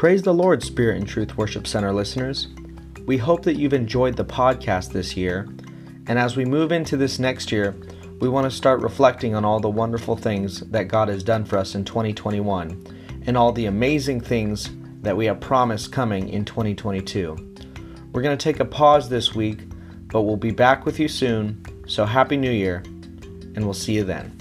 Praise the Lord, Spirit and Truth Worship Center listeners. We hope that you've enjoyed the podcast this year. And as we move into this next year, we want to start reflecting on all the wonderful things that God has done for us in 2021 and all the amazing things that we have promised coming in 2022. We're going to take a pause this week, but we'll be back with you soon. So, Happy New Year, and we'll see you then.